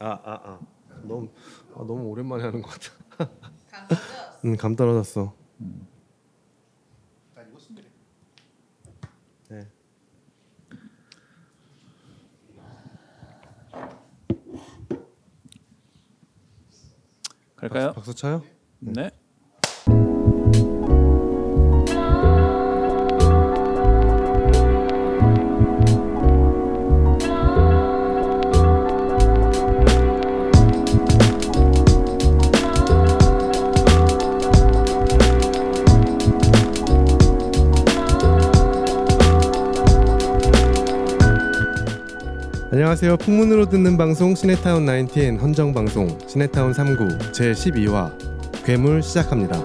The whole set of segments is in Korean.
아, 아, 아. 너무 아, 너무 오랜만에 하는 것 같아. 음, 감 떨어졌어. 네. 갈까요? 박수 쳐요? 네. 안녕하세요. 풍문으로 듣는 방송 시네타운 19 헌정 방송 시네타운 3구 제 12화 괴물 시작합니다.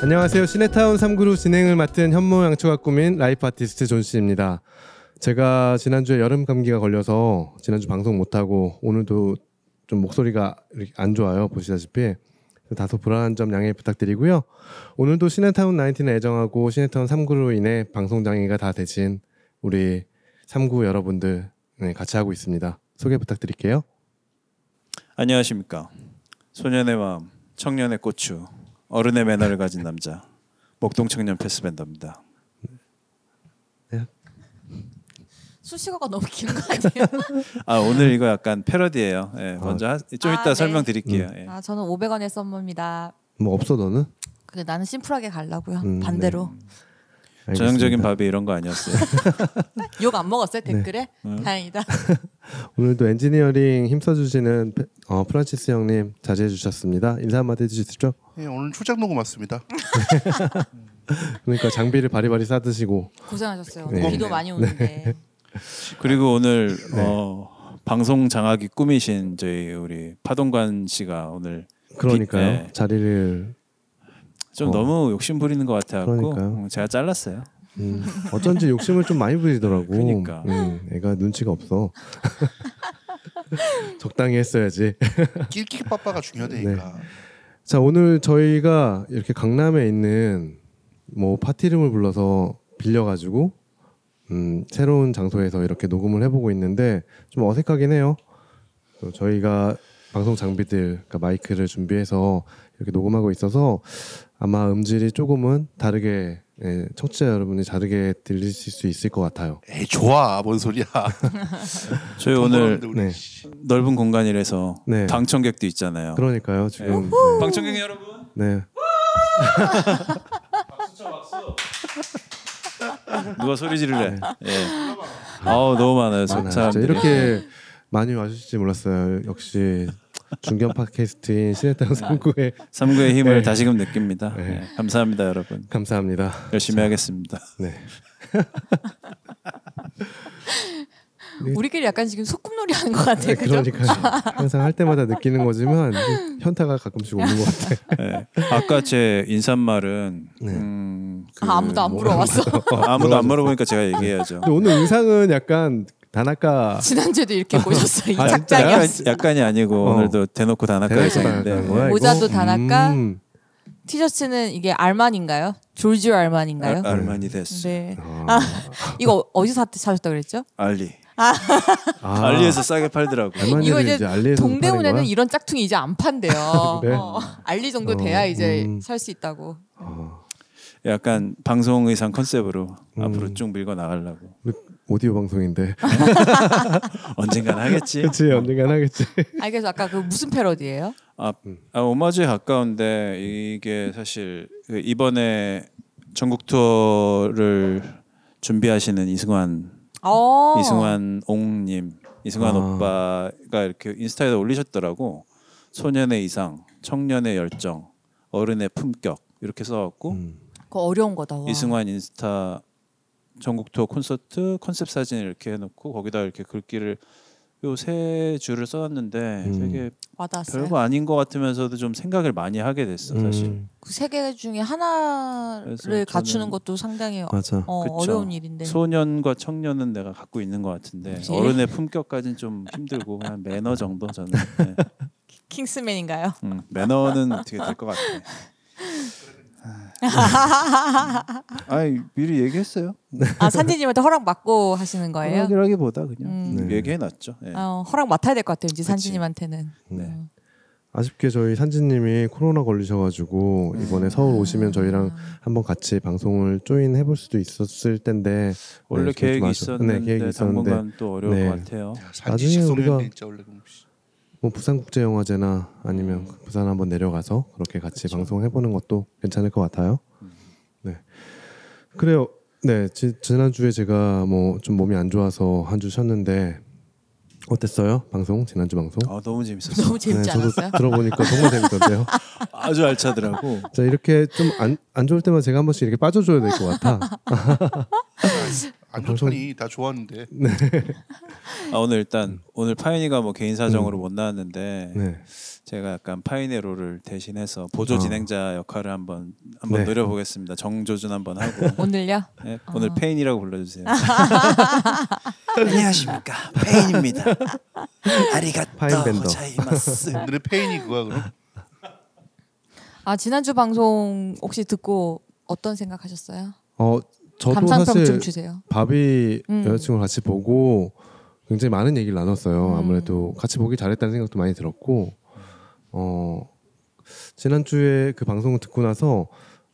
안녕하세요. 시네타운 3구로 진행을 맡은 현모양초가 꾸민 life artist 존 씨입니다. 제가 지난주에 여름 감기가 걸려서 지난주 방송 못하고 오늘도 좀 목소리가 안 좋아요. 보시다시피 다소 불안한 점 양해 부탁드리고요. 오늘도 시네타운 19을 애정하고 시네타운 3구로 인해 방송 장애가 다 되신 우리 3구 여러분들 네, 같이 하고 있습니다. 소개 부탁드릴게요. 안녕하십니까. 소년의 마음, 청년의 고추, 어른의 매너를 가진 남자, 목동 청년 패스밴더입니다. 수식어가 너무 긴 거 아니에요? 아 오늘 이거 약간 패러디예요. 예, 아. 먼저 하, 좀 아, 이따 네. 설명드릴게요. 예. 아 저는 500원의 썸머입니다. 뭐 없어 너는? 그 나는 심플하게 가려고요. 음, 반대로 전형적인 알겠습니다. 밥이 이런 거 아니었어요. 욕 안 먹었어요 댓글에? 음. 다행이다. 오늘도 엔지니어링 힘써주시는 페- 어, 프란치스 형님 자제해 주셨습니다. 인사 한마디 해주시죠. 예, 오늘 출장 녹음 왔습니다. 그러니까 장비를 바리바리 싸드시고 고생하셨어요. 네. 비도 많이 오는데 그리고 오늘 네. 어, 방송 장악이 꿈이신 저희 우리 파동관 씨가 오늘 그러니까요. 네. 자리를 좀 어. 너무 욕심 부리는 것 같아갖고 그러니까요. 음, 제가 잘랐어요. 음, 어쩐지 욕심을 좀 많이 부리더라고. 그러니까. 음, 애가 눈치가 없어. 적당히 했어야지. 낄끼 빠빠가 중요하다니까. 자 오늘 저희가 이렇게 강남에 있는 뭐 파티룸을 불러서 빌려가지고 음, 새로운 장소에서 이렇게 녹음을 해보고 있는데 좀 어색하긴 해요. 또 저희가 방송 장비들, 그러니까 마이크를 준비해서 이렇게 녹음하고 있어서 아마 음질이 조금은 다르게 예, 청취자 여러분이 다르게 들리실 수 있을 것 같아요. 에이 좋아, 뭔 소리야. 저희 오늘 네. 씨. 넓은 공간이라서 네. 방청객도 있잖아요. 그러니까요 지금 방청객 여러분. 네. 누가 소리 지르래? 예. 아우 너무 많아요. 사- 많아요. 사람들이. 이렇게 많이 와주실지 몰랐어요. 역시 중견 팟캐스트인 시네타운 3구에 삼구의 힘을 네. 다시금 느낍니다. 네. 예. 감사합니다, 여러분. 감사합니다. 열심히 하겠습니다. 네. 우리끼리 약간 지금 소꿉놀이 하는 것 같아. 네, 그죠? 그러니까 항상 할 때마다 느끼는 거지만 현타가 가끔씩 오는 것 같아. 예. 아까 제 인사말은 네. 음, 그 아, 아무도 안 뭐- 물어봤어. 아무도 안 물어보니까 제가 얘기해야죠. 근데 오늘 의상은 약간 다나카 지난주에도 이렇게 보셨어. 이 아, 약간. 약간 이 아니고 어. 오늘도 대놓고 다나카 의상인데. 이거? 모자도 다나카? 음. 티셔츠는 이게 알만인가요? 조지오 알만인가요? 아, 알마니 데스. 네. 아, 이거 어디서 사- 사셨다 그랬죠? 알리. 아, 알리에서 싸게 팔더라고. 알마니를 이거 이제, 이제 동대문에는? 이런 짝퉁이 이제 안 판대요. 그래? 어, 알리 정도 어, 돼야 이제 음. 살수 있다고. 아, 약간 방송 의상 컨셉으로 음. 앞으로 쭉 밀고 나가려고. 오디오 방송인데. 언젠간 하겠지. 그렇지 언젠간 하겠지. 아 그래서 아까 그 무슨 패러디예요? 아, 음. 아 오마주에 가까운데 이게 사실 그 이번에 전국 투어를 준비하시는 이승환 어. 이승환 옹님 이승환 아. 오빠가 이렇게 인스타에 올리셨더라고 소년의 이상 청년의 열정 어른의 품격 이렇게 써갖고 음. 그거 어려운 거다. 와. 이승환 인스타 전국 투어 콘서트 컨셉 사진을 이렇게 해놓고 거기다 이렇게 글귀를 요세 줄을 써놨는데 음. 되게 와닿았어요. 별거 아닌 것 같으면서도 좀 생각을 많이 하게 됐어 사실. 음, 그세 개 중에 하나를 갖추는 것도 상당히 맞아. 어. 어려운 일인데. 소년과 청년은 내가 갖고 있는 것 같은데 그치. 어른의 품격까지는 좀 힘들고 그냥 매너 정도 저는 네. 킹스맨인가요? 음, 매너는 어떻게 될 것 같아. 아이 미리 얘기했어요. 아 산지님한테 허락 받고 하시는 거예요? 허락이라기보다 그냥 음. 네. 얘기해놨죠. 예. 어, 허락 맡아야 될 것 같아요. 이제. 산지님한테는. 네. 음. 아쉽게 저희 산지님이 코로나 걸리셔가지고 이번에 서울 오시면 저희랑 한번 같이 방송을 조인 해볼 수도 있었을 텐데 원래 네, 좀 계획이 있었는데 네, 계획이 있었는데 당분간 또 어려울 네. 것 같아요. 산지 나중에 우리가-. 뭐 부산국제영화제나 아니면 부산 한번 내려가서 그렇게 같이 그쵸. 방송해 보는 것도 괜찮을 것 같아요. 음. 네, 그래요. 네, 지, 지난 주에 제가 뭐 좀 몸이 안 좋아서 한 주 쉬었는데 어땠어요? 방송 지난 주 방송? 아 너무 재밌었어요. 너무 재밌지 네, 저도 않았어요? 들어보니까 정말 재밌던데요. 아주 알차더라고. 자 이렇게 좀 안 안 좋을 때만 제가 한 번씩 이렇게 빠져줘야 될 것 같아. 안 좋다니 다 좋았는데 아, 오늘 일단 오늘 파인이가 뭐 개인 사정으로 못 나왔는데 네. 제가 약간 파인의 롤을 대신해서 보조 아. 진행자 역할을 한번 한번 네. 노려보겠습니다. 정조준 한번 하고 오늘요? 네, 오늘 아. 페인이라고 불러주세요. 안녕하십니까 페인입니다. ありがとう 밴더. ございます. 오늘의 페인이 그거야 그럼 아 지난주 방송 혹시 듣고 어떤 생각하셨어요? 어 저도 감상평 사실 좀 주세요. 바비 음. 여자친구랑 같이 보고 굉장히 많은 얘기를 나눴어요. 음. 아무래도 같이 보기 잘했다는 생각도 많이 들었고 어 지난 주에 그 방송을 듣고 나서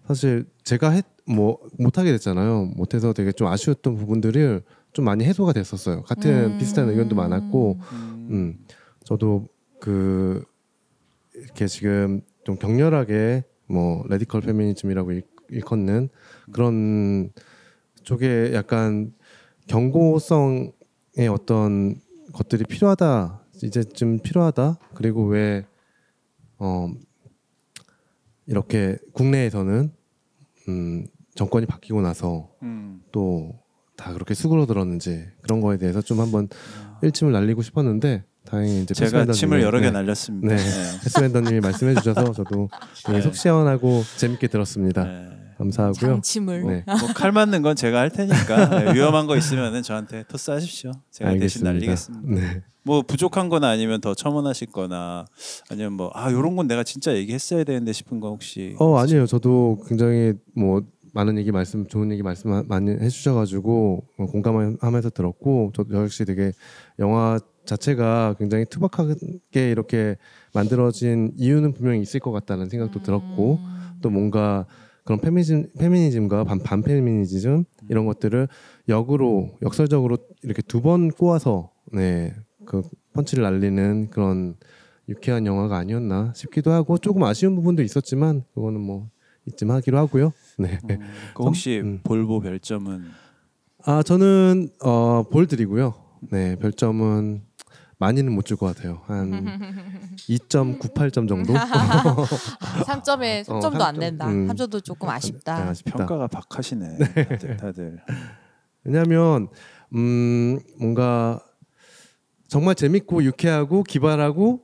사실 제가 했 뭐 못하게 됐잖아요. 못해서 되게 좀 아쉬웠던 부분들을 좀 많이 해소가 됐었어요. 같은 음. 비슷한 의견도 많았고 음. 음, 저도 그 이렇게 지금 좀 격렬하게 뭐 radical 페미니즘이라고 일, 일컫는 그런 쪽에 약간 경고성의 어떤 것들이 필요하다 이제 좀 필요하다 그리고 왜 어, 이렇게 국내에서는 음, 정권이 바뀌고 나서 음. 또다 그렇게 수그러들었는지 그런 거에 대해서 좀 한번 일침을 날리고 싶었는데 다행히 이제 제가 침을 여러 개 네, 날렸습니다. 네. 패스맨더님이 말씀해 주셔서 저도 네. 속 시원하고 재밌게 들었습니다. 네. 감사하고요. 장침을. 네. 뭐 칼 맞는 건 제가 할 테니까 네, 위험한 거 있으면은 저한테 토스하십시오. 제가 대신 날리겠습니다. 네. 뭐 부족한 거나 아니면 더 첨언하실-거나 아니면 뭐 아 요런 건 내가 진짜 얘기했어야 되는데 싶은 거 혹시 어 아니에요. 저도 굉장히 뭐 많은 얘기 말씀, 좋은 얘기 말씀 마- 많이 해 주셔 가지고 어, 공감하면서 들었고 저도 역시 되게 영화 자체가 굉장히 투박하게 이렇게 만들어진 이유는 분명히 있을 것 같다는 생각도 들었고 음. 또 뭔가 그런 페미니즘, 페미니즘과 반, 반페미니즘 이런 것들을 역으로 역설적으로 이렇게 두 번 꼬아서 네 그 펀치를 날리는 그런 유쾌한 영화가 아니었나 싶기도 하고 조금 아쉬운 부분도 있었지만 그거는 뭐 이쯤 하기로 하고요. 네. 음, 그 혹시 음. 볼보 별점은 아 저는 어 볼 드리고요. 네 별점은 많이는 못 줄 것 같아요. 한 2.98점 정도. 3점에 3점도 안 삼점. 된다. 음. 3점도 조금 아쉽다. 네, 아쉽다. 평가가 박하시네 다들, 다들. 왜냐하면 음 뭔가 정말 재밌고 유쾌하고 기발하고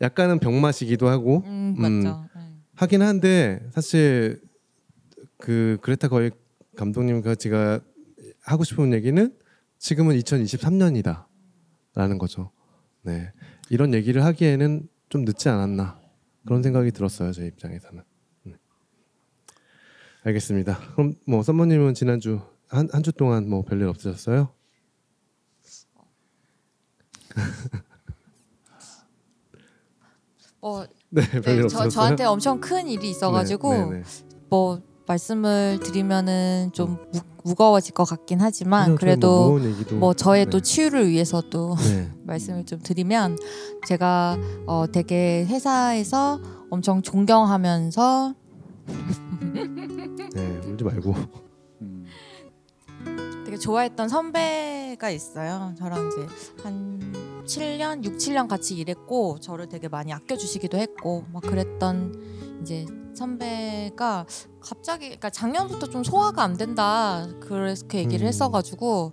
약간은 병맛이기도 하고 음, 음. 맞죠. 음. 하긴 한데 사실 그 그레타 거의 감독님과 제가 하고 싶은 얘기는 지금은 2023년이다라는 거죠. 네 이런 얘기를 하기에는 좀 늦지 않았나 그런 생각이 들었어요 제 입장에서는. 네. 알겠습니다. 그럼 뭐 썸머님은 지난주 한 한 주 동안 뭐 별일 없으셨어요? 어, 네 네, 별일 저? 저한테 엄청 큰 일이 있어가지고 네, 네, 네. 뭐 말씀을 드리면은 좀 무, 무거워질 것 같긴 하지만 그래도 뭐뭐 저의 네. 또 치유를 위해서 또 네. 말씀을 좀 드리면 제가 어 되게 회사에서 엄청 존경하면서 네 울지 말고 음. 되게 좋아했던 선배가 있어요. 저랑 이제 한 7년, 6, 7년 같이 일했고 저를 되게 많이 아껴 주시기도 했고 막 그랬던 이제 선배가 갑자기 그러니까 작년부터 좀 소화가 안 된다 그래서 그 얘기를 음. 했어가지고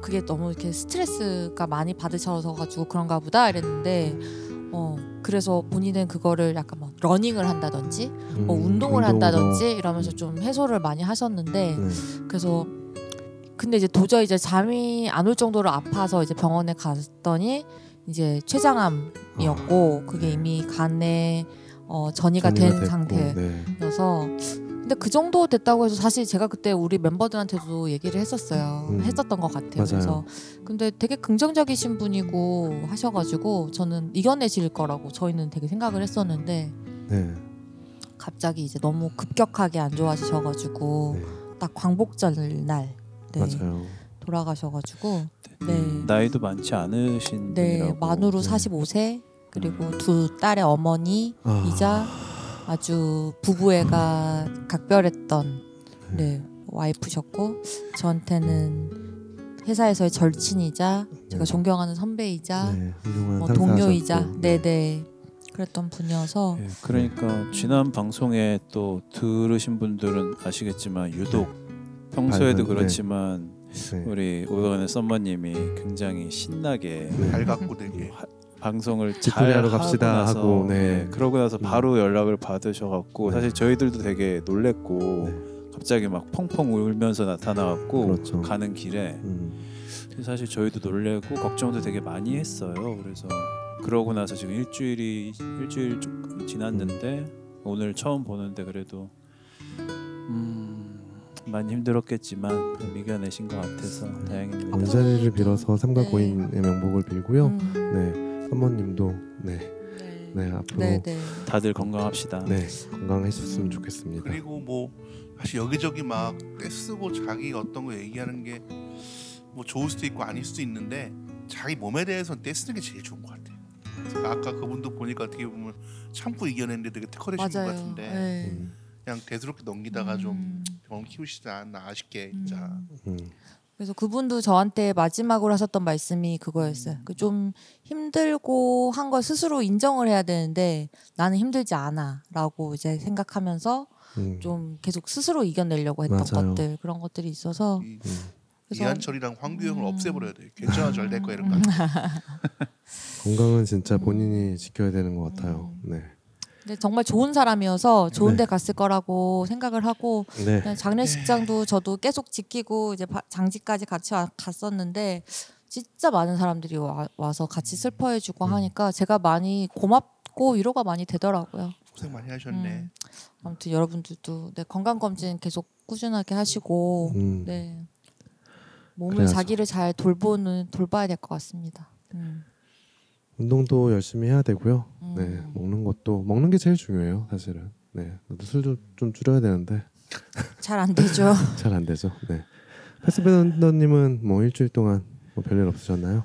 그게 너무 이렇게 스트레스가 많이 받으셔서 가지고 그런가 보다 이랬는데 어 그래서 본인은 그거를 약간 뭐 러닝을 한다든지 뭐 음, 운동을 운동으로. 한다든지 이러면서 좀 해소를 많이 하셨는데 네. 그래서 근데 이제 도저히 이제 잠이 안 올 정도로 아파서 이제 병원에 갔더니 이제 췌장암이었고 그게 이미 간에 어, 전이가 된 됐고, 상태. 네. 그래서 근데 그 정도 됐다고 해서 사실 제가 그때 우리 멤버들한테도 얘기를 했었어요. 음. 했었던 것 같아요. 맞아요. 그래서 근데 되게 긍정적이신 분이고 하셔가지고 저는 이겨내실 거라고 저희는 되게 생각을 했었는데 네. 갑자기 이제 너무 급격하게 안 좋아지셔가지고 네. 딱 광복절 날 네, 맞아요. 돌아가셔가지고 네, 나이도 많지 않으신 네 분이라고. 만으로 네. 45세 그리고 두 딸의 어머니 아. 이자 아 주 부부애가 각별했던 네 와이프셨고 저한테는 회사에서의 절친이자 제가 네. 존경하는 선배이자 네. 뭐. 동료이자 네네 그랬던 분이어서 예, 그러니까 지난 방송에 또 들으신 분들은 아시겠지만 유독 평소에도 네. 그렇지만 네. 우리 오영환의 썸머님이 굉장히 신나게 네. 발갖고 되게 방송을 잘 집들이 하러 하고 갑시다 나서, 하고, 네. 네, 그러고 나서 음. 바로 연락을 받으셔갖고 네. 사실 저희들도 되게 놀랬고 네. 갑자기 막 펑펑 울면서 나타나갖고 그렇죠. 가는 길에 음. 사실 저희도 놀래고 걱정도 되게 많이 했어요. 그래서 그러고 나서 지금 일주일이 일주일 조금 지났는데 오늘 처음 보는데 그래도 음, 많이 힘들었겠지만 좀 이겨내신 것 같아서 다행입니다. 이 자리를 빌어서 삼가 네. 고인의 명복을 빌고요. 음, 네. 사모님도 네. 네. 네, 앞으로 네, 네, 네. 다들 건강합시다. 건강하셨으면 좋겠습니다. 그리고 뭐 사실 여기저기 막 떼쓰고 자기 어떤 거 얘기하는 게 뭐 좋을 수도 있고 아닐 수도 있는데 자기 몸에 대해서는 떼쓰는 게 제일 좋은 것 같아요. 아까 그분도 보니까 어떻게 보면 참고 이겨냈는데 되게 특허되신 것. 같은데 네. 음, 그냥 대수롭게 넘기다가 좀 음. 병 키우시지 않나 아쉽게 진짜. 음. 음. 그래서 그분도 저한테 마지막으로 하셨던 말씀이 그거였어요. 그좀 힘들고 한 걸 스스로 인정을 해야 되는데 나는 힘들지 않아라고 이제 생각하면서 음. 좀 계속 스스로 이겨내려고 했던 맞아요. 것들 그런 것들이 있어서 이 음. 그래서 이한철이랑 황규영을 음. 없애버려야 돼. 괜찮아 잘 될 거야 이런 거. 건강은 진짜 본인이 지켜야 되는 것 같아요. 음. 네. 근데 정말 좋은 사람이어서 좋은 네. 데 갔을 거라고 생각을 하고 네. 그냥 장례식장도 저도 계속 지키고 이제 바- 장지까지 같이 와- 갔었는데 진짜 많은 사람들이 와, 와서 같이 슬퍼해주고 음. 하니까 제가 많이 고맙고 위로가 많이 되더라고요. 고생 많이 하셨네. 음. 아무튼 여러분들도 네, 건강 검진 계속 꾸준하게 하시고 음. 네 몸을 그래야죠. 자기를 잘 돌보는 돌봐야 될 것 같습니다. 음. 운동도 열심히 해야 되고요. 음. 네. 먹는 것도 먹는 게 제일 중요해요, 사실은. 네. 나도 술좀 좀 줄여야 되는데 잘 안 되죠. 잘 안 되죠. 네. 패스밴더님은 뭐 일주일 동안 뭐 별일 없으셨나요?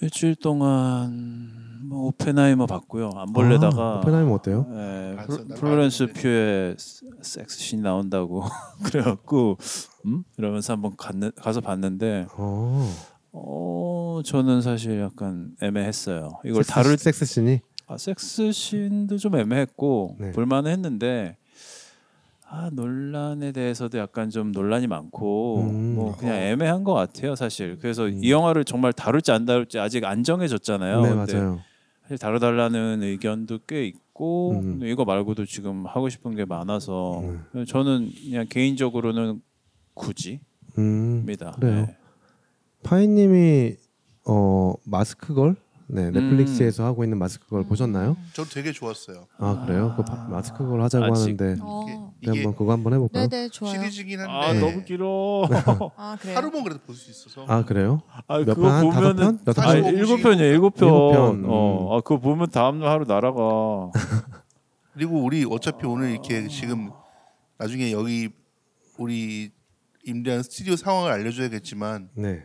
일주일 동안 뭐 오펜하이머 봤고요. 안 볼래다가 아, 오펜하이머 어때요? 예, 플- 플로렌스 봤는데. 퓨의 섹스 신 나온다고 그래갖고 음 이러면서 한번 갔는, 가서 봤는데 어. 어 저는 사실 약간 애매했어요. 이걸 섹스- 다룰 섹스 씬이 아, 섹스신도 좀 애매했고 네. 볼만했는데 아 논란에 대해서도 약간 좀 논란이 많고 음. 뭐 그냥 어. 애매한 것 같아요 사실. 그래서 음. 이 영화를 정말 다룰지 안 다룰지 아직 안 정해졌잖아요. 네, 맞아요. 사실 다뤄달라는 의견도 꽤 있고 음. 이거 말고도 지금 하고 싶은 게 많아서 음. 저는 그냥 개인적으로는 굳이입니다. 음. 네. 그래요. 파이님이 어 마스크걸 네 넷플릭스에서 하고 있는 마스크걸 보셨나요? 저도 되게 좋았어요. 아 그래요? 그 파- 마스크걸 하자고 아직- 하는데 어. 네, 이게 한번 그거 한번 해볼까요? 네네 좋아요. 시리즈긴 한데 아 너무 길어. 아 그래요. 하루만 그래도 볼 수 있어서 아 그래요? 아몇 그거 편? 한 다섯 보면은 편? 여섯 아 편? 일곱 편이야 일곱 편. 일곱 편. 어, 아 그거 보면 다음 날 하루 날아가. 그리고 우리 어차피 오늘 이렇게 지금 나중에 여기 우리 임대한 스튜디오 상황을 알려줘야겠지만 네.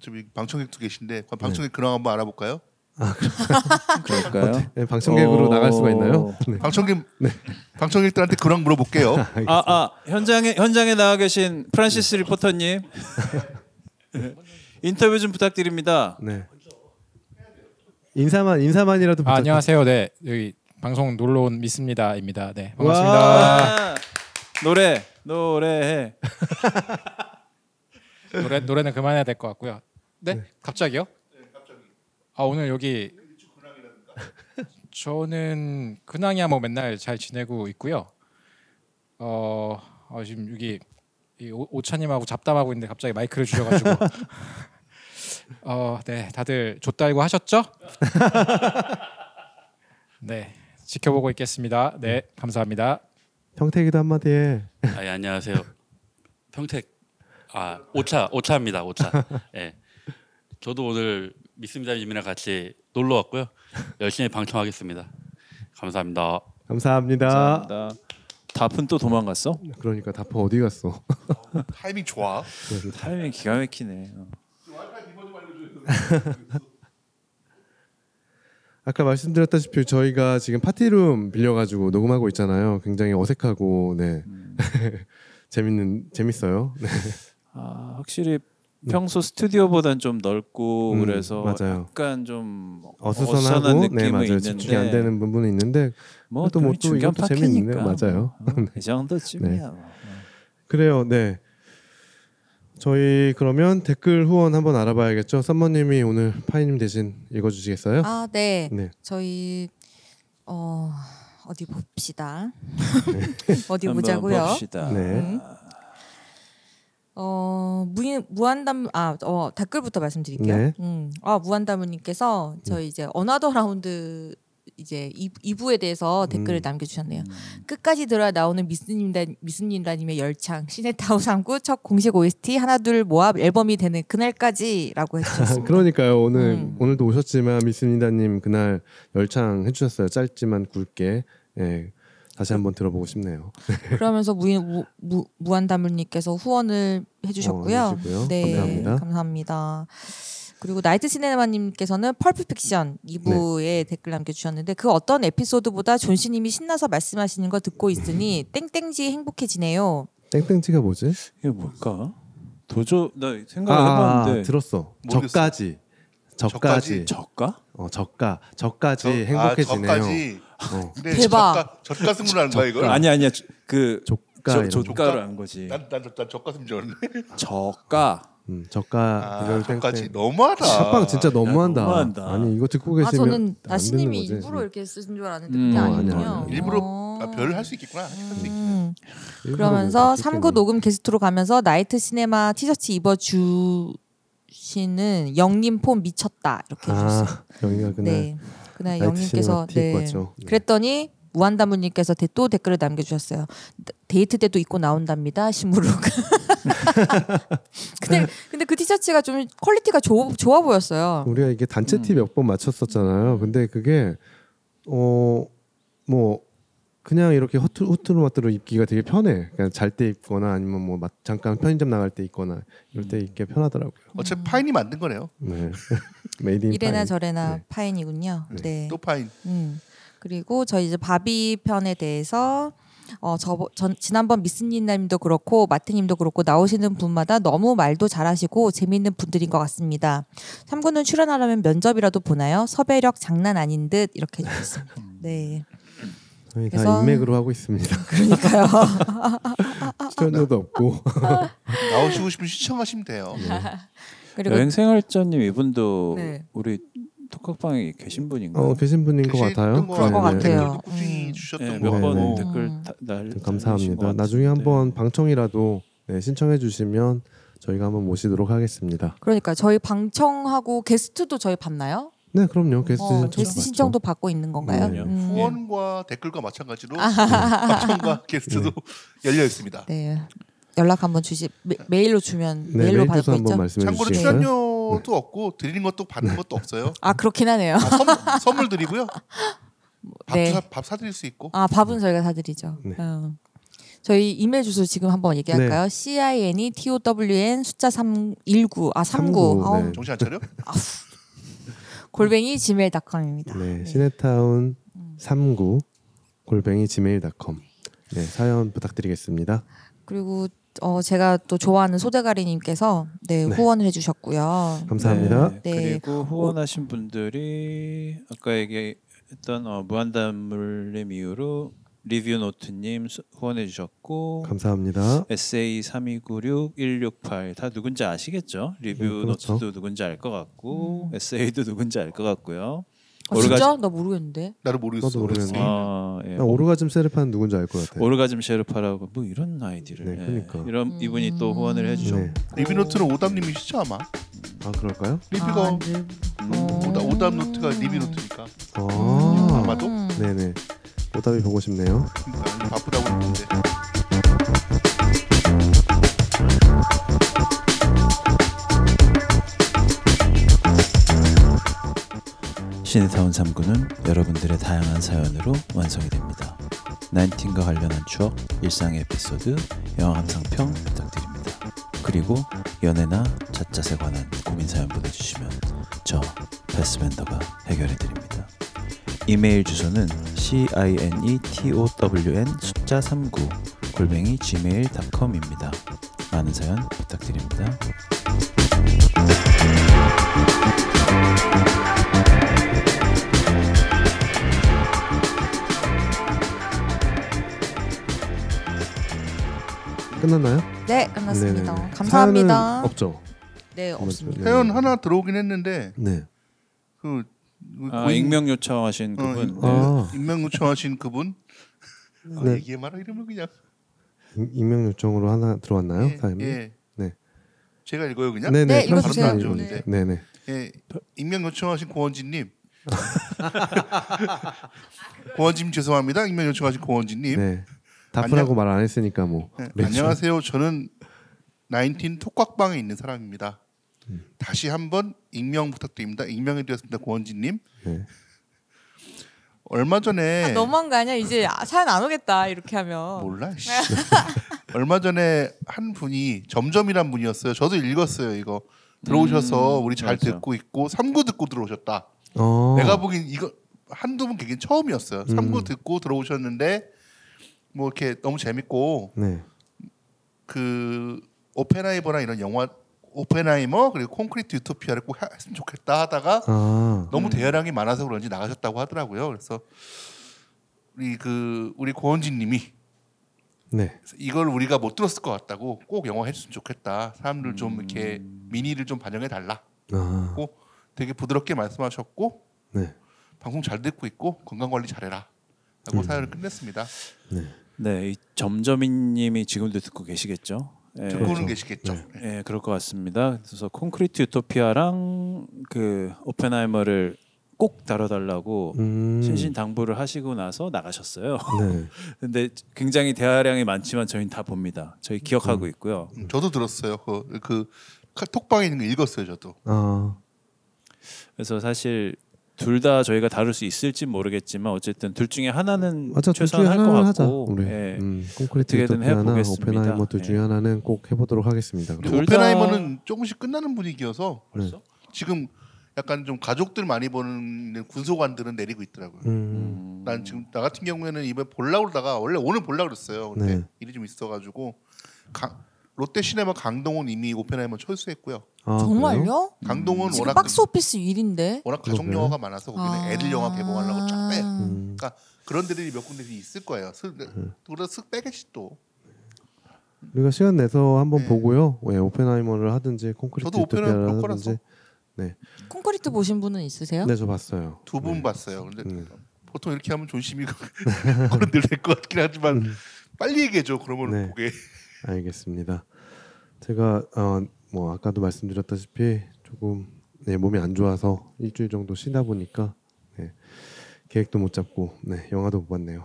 어차피 방청객도 계신데 그럼 방청객 근황 한번 알아볼까요? 그럴까요? 네, 방청객으로 어. 나갈 수가 있나요? 네. 방청객 방청객들한테 근황 물어볼게요. 아, 아 현장에 현장에 나와 계신 프란시스 리포터님 인터뷰 좀 부탁드립니다. 네. 인사만 인사만이라도 아, 부탁. 안녕하세요. 네 여기 방송 놀러 온 미스입니다입니다. 네 반갑습니다. 와, 노래 노래해. 노래 노래는 그만해야 될 것 같고요. 네? 네. 갑자기요? 아 오늘 여기 저는 근황이야 뭐 맨날 잘 지내고 있고요. 어, 어, 지금 여기 이 오- 오차님하고 잡담하고 있는데 갑자기 마이크를 주셔가지고 어, 네, 다들 좋다고 하셨죠? 네, 지켜보고 있겠습니다. 네, 감사합니다. 평택이도 한마디 해. 아, 예, 안녕하세요. 평택 아 오차 오차입니다. 오차. 예. 저도 오늘 미스미다님이랑 같이 놀러 왔고요. 열심히 방청하겠습니다. 감사합니다. 감사합니다. 감사합니다. 다픈 또 도망갔어? 그러니까 다퍼 어디 갔어? 타이밍 좋아. 타이밍 기가 막히네. 어. 아까 말씀드렸다시피 저희가 지금 파티룸 빌려가지고 녹음하고 있잖아요. 굉장히 어색하고 네 재밌는 재밌어요. 네. 아 확실히 평소 스튜디오보단 좀 넓고 음, 그래서 맞아요. 약간 좀 어수선하고 어수선한 네 맞아요. 있는데 집중이 안 되는 부분이 있는데 뭐 그래도 뭐또 중견 이것도 재밌네. 파티니까 맞아요. 뭐, 어, 이 정도쯤이야. 뭐. 그래요. 네. 저희 그러면 댓글 후원 한번 알아봐야겠죠. 썸머님이 오늘 파이님 대신 읽어주시겠어요? 아, 네. 네. 저희 어 어디 봅시다. 어디 한번 보자고요. 봅시다. 네. 음. 어 무, 무한담 아 어 댓글부터 말씀드릴게요. 네. 음. 아 무한담님께서 저희 이제 Another Round 이제 2, 부에 대해서 댓글을 음. 남겨주셨네요. 끝까지 들어야 나오는 미스님다 미스님다님의 열창 시네타운 3구 첫 공식 OST 하나 둘 모아 앨범이 되는 그날까지라고 해주셨습니다. 그러니까요. 오늘 음. 오늘도 오셨지만 미스니다님 그날 열창 해주셨어요. 짧지만 굵게. 예. 다시 한번 들어보고 싶네요. 그러면서 무, 무, 무, 무한다물님께서 후원을 해주셨고요. 어. 네, 감사합니다. 감사합니다. 그리고 나이트 시네마님께서는 펄프 픽션 2부에 네. 댓글 남겨주셨는데 그 어떤 에피소드보다 존씨님이 신나서 말씀하시는 거 듣고 있으니 땡땡지 행복해지네요. 땡땡치가 뭐지? 이게 뭘까? 도저 나 아, 생각을 해봤는데 들었어. 모르겠어. 저까지. 저까지. 저까지. 저가? 어, 저까. 저까지 저- 행복해지네요. 아, 저까지. 어. 근데 대박. 젓가, 젓가슴으로 하는 거야 이걸? 아니 아니야 그 거. 조가로 한 거지. 난난 난 젓가슴 줄 알았네. 저가 음, 저까. 아, 저까지. 너무하다. 팟빵 진짜 너무한다. 너무한다. 아니 이거 듣고 계시면 아 저는 거지. 일부러 이렇게 쓰신 줄 알았는데 음, 그게 어, 아니군요. 아니야, 아니야. 일부러 어. 아, 별을 할 수 있겠구나. 음. 일부러 그러면서 뭐 3구 녹음 게스트로 가면서 나이트 시네마 티셔츠 입어주 시는 영님 폼 미쳤다 이렇게 해주셨어요. 아, 여기가 그날 네, 그날 입고 네. 네. 그랬더니 무한다무님께서 대- 또 댓글을 남겨주셨어요. 데이트 때도 입고 나온답니다. 시무룩. 근데 근데 그 티셔츠가 좀 퀄리티가 좋, 좋아 보였어요. 우리가 이게 단체 티 몇 번 맞췄었잖아요. 근데 그게 어뭐 그냥 이렇게 허투 후투루마투루 입기가 되게 편해. 그냥 잘 때 입거나 아니면 뭐 마- 잠깐 편의점 나갈 때 입거나 이럴 때 입기 편하더라고요. 어차피 파인이 만든 거네요. 네. made in 이래나 파인. 저래나 네. 파인이군요. 네. 네. 또 파인. 음. 그리고 저희 이제 바비 편에 대해서 어, 저, 전, 지난번 미스님도 그렇고 마트님도 그렇고 나오시는 분마다 너무 말도 잘하시고 재미있는 분들인 것 같습니다. 3구는 출연하려면 면접이라도 보나요? 섭외력 장난 아닌 듯 이렇게 해주셨습니다. 네, 저희 다 그래서- 인맥으로 하고 있습니다. 그러니까요. 출연료도 없고. 나오시고 싶으면 시청하시면 돼요. 그리고 여행생활자님 이분도 네. 우리 톡톡방에 계신 분인가요? 어, 계신 분인 것 같아요. 거 그런 것 네, 네. 같아요. 음. 주셨던 네, 거몇 몇번 번 같고. 댓글 음. 다, 날 네, 감사합니다. 것 나중에. 한번 방청이라도 네, 신청해 주시면 저희가 한번 모시도록 하겠습니다. 그러니까 저희 방청하고 게스트도 저희 받나요? 네, 그럼요. 게스트 어, 신청 게스트. 신청도 받고 있는 건가요? 네. 음. 후원과 댓글과 마찬가지로 방청과 게스트도 열려 있습니다. 네. 연락 한번 주시 메, 메일로 주면 네, 메일로 메일 받을 주소 거 한번 있죠? 말씀해 참고로? 출연료도 없고 드리는 것도 받는 것도 없어요. 아 그렇긴 하네요. 아, 선물, 선물 드리고요. 밥, 네. 사, 밥 사드릴 수 있고. 아 밥은 저희가 사드리죠. 네. 어. 저희 이메일 주소 지금 한번 얘기할까요? C I N E T O W N 숫자 319 아 39. 39, 아우, 네. 정신 안 차려? 골뱅이 gmail.com입니다. 네, 시네타운 39 골뱅이 gmail.com. 네, 사연 부탁드리겠습니다. 그리고 어 제가 또 좋아하는 소대가리님께서 네, 네. 후원을 해주셨고요. 감사합니다. 네, 네. 그리고 후원하신 분들이 아까 얘기했던 어, 무한담물님 이후로 리뷰 노트님 수- 후원해 주셨고 감사합니다. SA 3296 168다 누군지 아시겠죠? 리뷰 네, 그렇죠. 노트도 누군지 알 것 같고 SA도 누군지 알 것 같고요. 아, 오르가즘- 진짜? 나 모르겠는데. 나를 모르겠어. 나도 모르겠네. 아, 예. 나 오르가즘 세르파는 누군지 알 것 같아요. 오르가즘 셰르파라고 뭐 이런 아이디를 네, 예. 그러니까. 이런 이분이 또 후원을 해주셨고 네. 리뷰 노트는 오담님이시죠 아마. 아 그럴까요? 리뷰가 아, 네. 음. 오답, 오답 노트가 리뷰 노트니까 아, 아마도? 네네. 오답이 보고 싶네요. 그러니까 바쁘다고 했는데 시네타운 3구는 여러분들의 다양한 사연으로 완성이 됩니다. 나인틴과 관련한 추억, 일상의 에피소드, 영화 감상평 부탁드립니다. 그리고 연애나 자잘에 관한 고민 사연 보내주시면 저 패스밴더가 해결해 드립니다. 이메일 주소는 c i n e t o w n 숫자 39 골뱅이 gmail.com입니다. 많은 사연 부탁드립니다. 끝났나요? 네, 끝났습니다. 네네네. 감사합니다. 없죠. 네, 없습니다. 네. 사연 하나 들어오긴 했는데 네. 그, 그 아, 고인- 익명 요청하신 어, 그분. 이- 네. 아. 익명 요청하신 그분 아, 네. 얘기해 말아 이름을 그냥 임- 익명 요청으로 하나 들어왔나요? 예? 예. 네. 제가 읽어요 그냥 네네. 네, 읽어주세요. 바로 네. 읽어주세요. 네네. 예, 익명 요청하신 고원진님 고원진 죄송합니다 익명 요청하신 고원진님 네. 답하라고 말 안 했으니까 뭐. 네. 안녕하세요. 저는 나인틴 톡각방에 있는 사람입니다. 음. 다시 한번 익명 부탁드립니다. 익명이 되었습니다. 고원진님. 네. 얼마 전에 아, 너무한 거 아니야? 이제 아, 사연 안 오겠다 이렇게 하면. 몰라. 씨. 얼마 전에 한 분이 점점이란 분이었어요. 저도 읽었어요. 이거 들어오셔서 음, 우리 잘 맞아. 듣고 있고 삼구 듣고 들어오셨다. 어. 내가 보기엔 이거 한두 분 계긴 처음이었어요. 음. 삼구 듣고 들어오셨는데 뭐 이렇게 너무 재밌고 네. 그 오펜하이머나 이런 영화 오펜하이머 그리고 콘크리트 유토피아를 꼭 했으면 좋겠다 하다가 아. 너무 음. 대열량이 많아서 그런지 나가셨다고 하더라고요. 그래서 우리 그 우리 고원진님이 네. 이걸 우리가 못 들었을 것 같다고 꼭 영화 해줬으면 좋겠다. 사람들 좀 이렇게 음. 미니를 좀 반영해 달라. 아. 고 되게 부드럽게 말씀하셨고 네. 방송 잘 듣고 있고 건강 관리 잘해라. 하고 음. 사연을 끝냈습니다. 네, 이 점점이님이 지금도 듣고 계시겠죠? 예, 듣고는 그렇죠. 계시겠죠. 네. 네. 예, 그럴 것 같습니다. 그래서 콘크리트 유토피아랑 그 오펜하이머를 꼭 다뤄달라고 음. 신신 당부를 하시고 나서 나가셨어요. 네. 근데 굉장히 대화량이 많지만 저희는 다 봅니다. 저희 기억하고 음. 있고요. 음, 저도 들었어요. 그, 그 카- 톡방에 있는 거 읽었어요. 저도. 아. 그래서 사실 둘 다 저희가 다룰 수 있을지 모르겠지만 어쨌든 둘 중에 하나는 맞아. 최소한 할것 하나는 하자. 같고 우리. 예. 음. 콘크리트 어떻게든 유토피아나 해보겠습니다. 오펜하이머 둘 중에 예. 하나는 꼭 해보도록 하겠습니다. 둘 다- 오펜하이머는 조금씩 끝나는 분위기여서 벌써? 지금 약간 좀 가족들 많이 보는 군소관들은 내리고 있더라고요. 음. 음, 난 지금 나 같은 경우에는 이번 볼라 그러다가 원래 오늘 볼라 그랬어요. 근데 네. 일이 좀 있어가지고 강- 롯데 시네마 강동원 이미 오펜하이머 철수했고요. 아? 정말요? 강동원 지금 워낙 박스 오피스 1인데. 워낙 가족. 영화가 많아서 거기는 애들 영화 개봉하려고 쫙 빼. 음. 그러니까 그런 데들이 몇 군데 있을 거예요. 슥, 그래서 쓱 빼겠지 또. 우리가 시간 내서 한번 네. 보고요. 예, 오펜하이머를 하든지 콘크리트 유토피아를. 하든지. 콘크리트 보신 분은 있으세요? 네, 저 봤어요. 두분 네. 봤어요. 근데 음. 보통 이렇게 하면 존심이 그런 데로 될것 같긴 하지만 빨리 얘기해줘. 그러면 네. 보게. 알겠습니다. 제가 어, 뭐 아까도 말씀드렸다시피 조금 네, 몸이 안 좋아서 일주일 정도 쉬다 보니까 네, 계획도 못 잡고 네, 영화도 못 봤네요.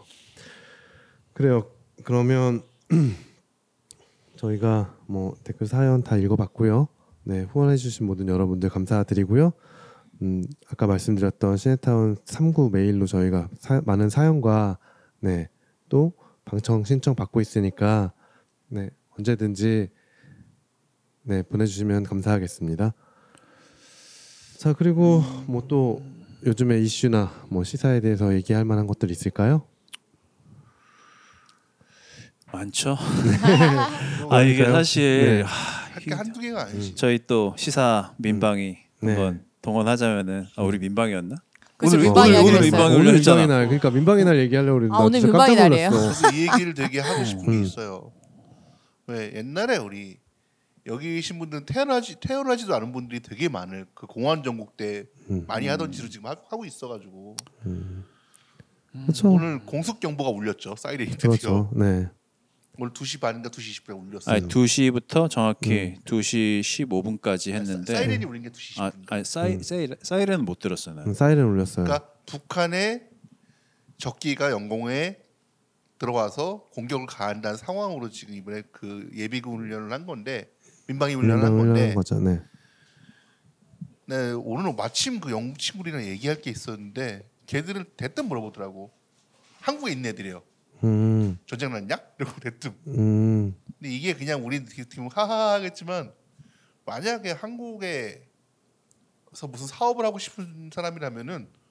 그래요. 그러면 저희가 뭐 댓글 사연 다 읽어봤고요. 네, 후원해주신 모든 여러분들 감사드리고요. 음, 아까 말씀드렸던 시네타운 3구 메일로 저희가 사- 많은 사연과 네, 또 방청 신청 받고 있으니까 네, 언제든지 네, 보내주시면 감사하겠습니다. 자 그리고 뭐 또 요즘의 이슈나 뭐 시사에 대해서 얘기할 만한 것들 있을까요? 많죠. 아 이게. 사실 네. 하, 할게 한두 개가 아니지. 저희 또 시사 민방위 네. 한번 동원하자면은 아, 우리 민방위였나? 그래서 오늘 민방위 오늘 하기로 오늘 했어요. 민방위 오늘 올렸잖아. 민방위 날 그러니까 민방위 날 얘기하려고 그랬는데 아, 나 오늘 진짜 민방위 깜짝 날이에요? 놀랐어. 그래서 이 얘기를 되게 하고 싶은 음. 게 있어요. 왜 옛날에 우리 여기 계신 분들은 태어나지 태어나지도 않은 분들이 되게 많을 그 공안 전국 때 음. 많이 하던 짓을 지금 하- 하고 있어가지고 그렇죠. 오늘 공습 경보가 울렸죠 사이렌이 드디어. 그렇죠. 네. 오늘 2시 반인가 2시 20분에 울렸어요. 아니 2시부터 정확히 2시 15분까지 했는데 사- 사이렌이 울린 게 2시 20분. 아, 아니 사이 사이렌, 사이렌은 못 들었어요. 음, 사이렌 울렸어요. 그러니까 북한의 적기가 영공에 들어와서 공격을 가한다는 상황으로 지금 이번에 그 예비군 훈련을 한 건데 민방위 훈련을 한 건데 거죠. 네. 네, 오늘 마침 그 영국 친구들이랑 얘기할 게 있었는데 걔들은 대뜸 물어보더라고. 한국에 있는 애들이에요. 음, 전쟁 났냐? 이러고 대뜸. 음, 근데 이게 그냥 우리 지금 하하 하겠지만 만약에 한국에서 무슨 사업을 하고 싶은 사람이라면은 씨,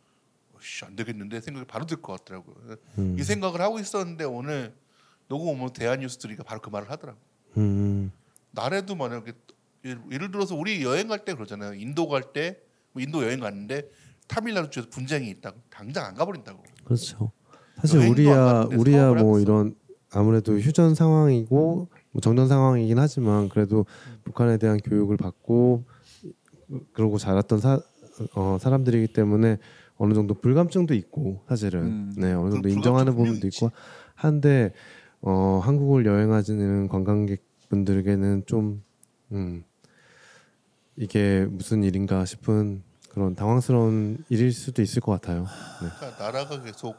안 되겠는데 생각이 바로 들 것 같더라고요. 음. 이 생각을 하고 있었는데 오늘 녹음 오면 대한 뉴스 들이가 바로 그 말을 하더라고. 음, 나래도 만약에 예를, 들어서 우리 여행 갈 때 그러잖아요. 인도 갈때뭐 인도 여행 갔는데 타밀나루 쪽에서 분쟁이 있다고 당장 안 가버린다고. 그렇죠. 사실 우리야 우리야 뭐. 이런 아무래도 휴전 상황이고 뭐 정전 상황이긴 하지만 그래도 북한에 대한 교육을 받고 그러고 자랐던 사, 어, 사람들이기 때문에 어느 정도 불감증도 있고 사실은 음. 네 어느 정도 그 인정하는 부분도 있고 한데 어, 한국을 여행하시는 관광객분들에게는 좀 음, 이게 무슨 일인가 싶은 그런 당황스러운 일일 수도 있을 것 같아요. 네. 그러니까 나라가 계속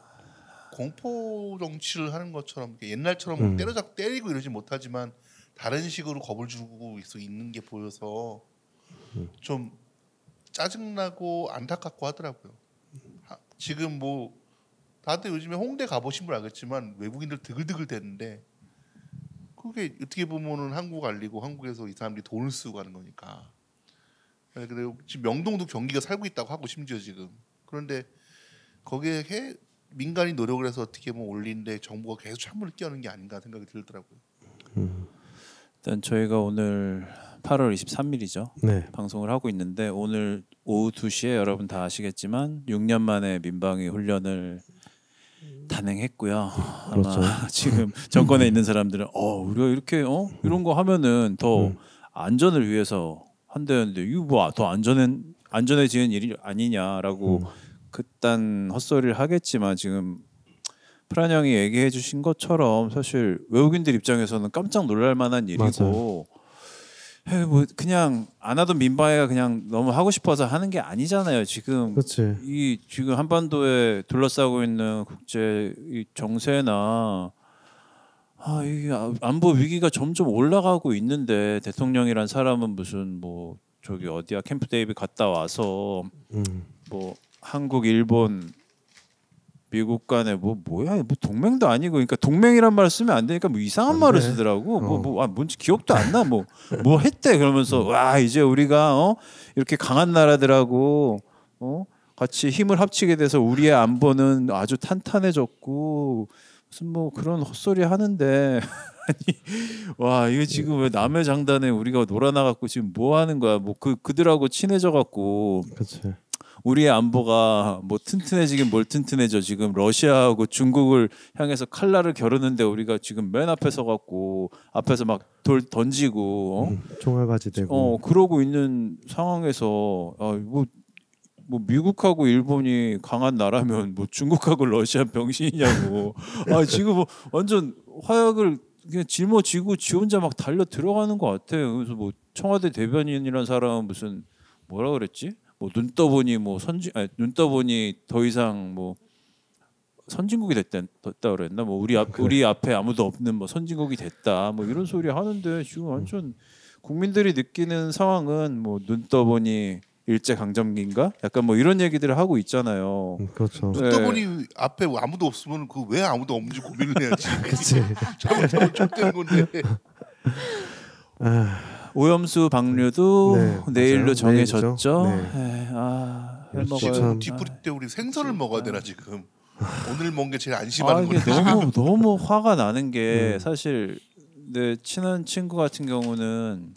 공포 정치를 하는 것처럼 옛날처럼 음. 때려잡 때리고 이러지 못하지만 다른 식으로 겁을 주고 있어 있는 게 보여서 음. 좀 짜증나고 안타깝고 하더라고요. 하- 지금 뭐 다들 요즘에 홍대 가보신 분 알겠지만 외국인들 드글드글 대는데 그게 어떻게 보면은 한국 알리고 한국에서 이 사람들이 돈을 쓰고 가는 거니까. 네, 그리고 지금 명동도 경기가 살고 있다고 하고 심지어 지금 그런데 거기에 해, 민간이 노력을 해서 어떻게 보면 올리는데 정부가 계속 찬물을 끼얹는 게 아닌가 생각이 들더라고요. 일단 저희가 오늘 8월 23일이죠. 네. 방송을 하고 있는데 오늘 오후 2시에 여러분 다 아시겠지만 6년 만에 민방위 훈련을 단행했고요. 아마 그렇죠. 지금 정권에 있는 사람들은 어 우리가 이렇게 어 이런 거 하면은 더 음. 안전을 위해서 한다는데 이거 뭐더 안전한 안전해지는 일이 아니냐라고 음. 그딴 헛소리를 하겠지만 지금 프란 형이 얘기해 주신 것처럼 사실 외국인들 입장에서는 깜짝 놀랄 만한 일이고 에이, 뭐 그냥 안 하던 민방위가 그냥 너무 하고 싶어서 하는 게 아니잖아요. 지금 그렇지. 이 지금 한반도에 둘러싸고 있는 국제 이 정세나 아 이게 아- 안보 위기가 점점 올라가고 있는데 대통령이란 사람은 무슨 뭐 저기 어디야 캠프 데이비드 갔다 와서 음. 뭐 한국 일본 미국 간에 뭐 뭐야 뭐 동맹도 아니고 그러니까 동맹이란 말 쓰면 안 되니까 뭐 이상한 안 말을 돼. 쓰더라고. 뭐 어. 뭐아 뭔지 기억도 안 나. 뭐 뭐 했대? 그러면서 와 이제 우리가 어 이렇게 강한 나라들하고 어 같이 힘을 합치게 돼서 우리의 안보는 아주 탄탄해졌고 무슨 뭐 그런 헛소리 하는데. 아니 와 이거 지금 왜 남의 장단에 우리가 놀아나갖고 지금 뭐 하는 거야? 뭐 그 그들하고 친해져 갖고. 그렇지. 우리의 안보가 뭐 튼튼해지긴 뭘 튼튼해져 지금 러시아하고 중국을 향해서 칼날을 겨루는데 우리가 지금 맨 앞에 서갖고 앞에서 막 돌 던지고 어? 음, 총알바지 되고. 어 그러고 있는 상황에서 아뭐 뭐 미국하고 일본이 강한 나라면 뭐 중국하고 러시아 병신이냐고 아 지금 뭐 완전 화약을 그냥 짊어지고 지 혼자 막 달려 들어가는 것 같아요. 그래서 뭐 청와대 대변인이란 사람은 무슨 뭐라 그랬지? 뭐 눈 떠보니 뭐 선진 아니 눈 떠보니 더 이상 뭐 선진국이 됐다, 됐다 그랬나 뭐 우리 앞 우리 앞에 아무도 없는 뭐 선진국이 됐다 뭐 이런 소리 하는데 지금 완전 국민들이 느끼는 상황은 뭐 눈 떠보니 일제 강점기인가 약간 뭐 이런 얘기들을 하고 있잖아요. 음, 그렇죠. 네. 또 보니 앞에 아무도 없으면 그 왜 아무도 없는지 고민을 해야지. 그렇지. 잘못하면 족되는 건데. 아, 오염수 방류도 네, 내일로 맞아요. 정해졌죠. 네. 에이, 아, 해 역시 먹어요. 참- 뒤풀이 때 우리 생선을 먹어야 되나 지금. 오늘 먹은 게 제일 아 안심하는 건데. 너무 너무 화가 나는 게 음. 사실 내 친한 친구 같은 경우는